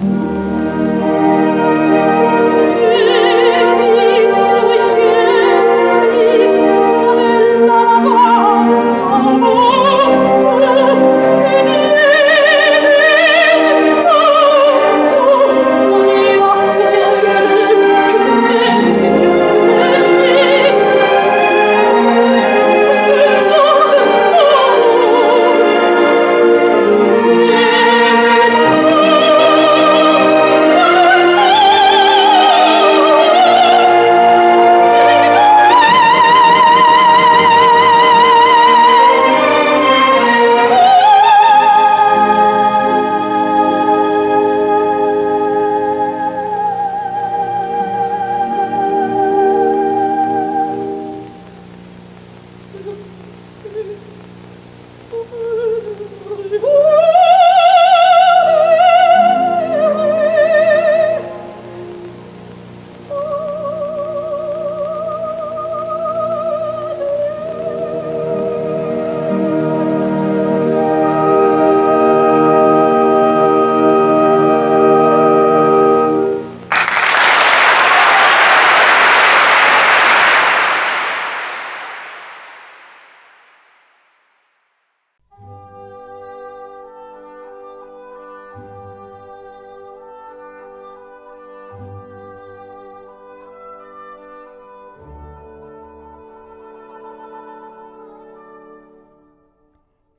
mm you.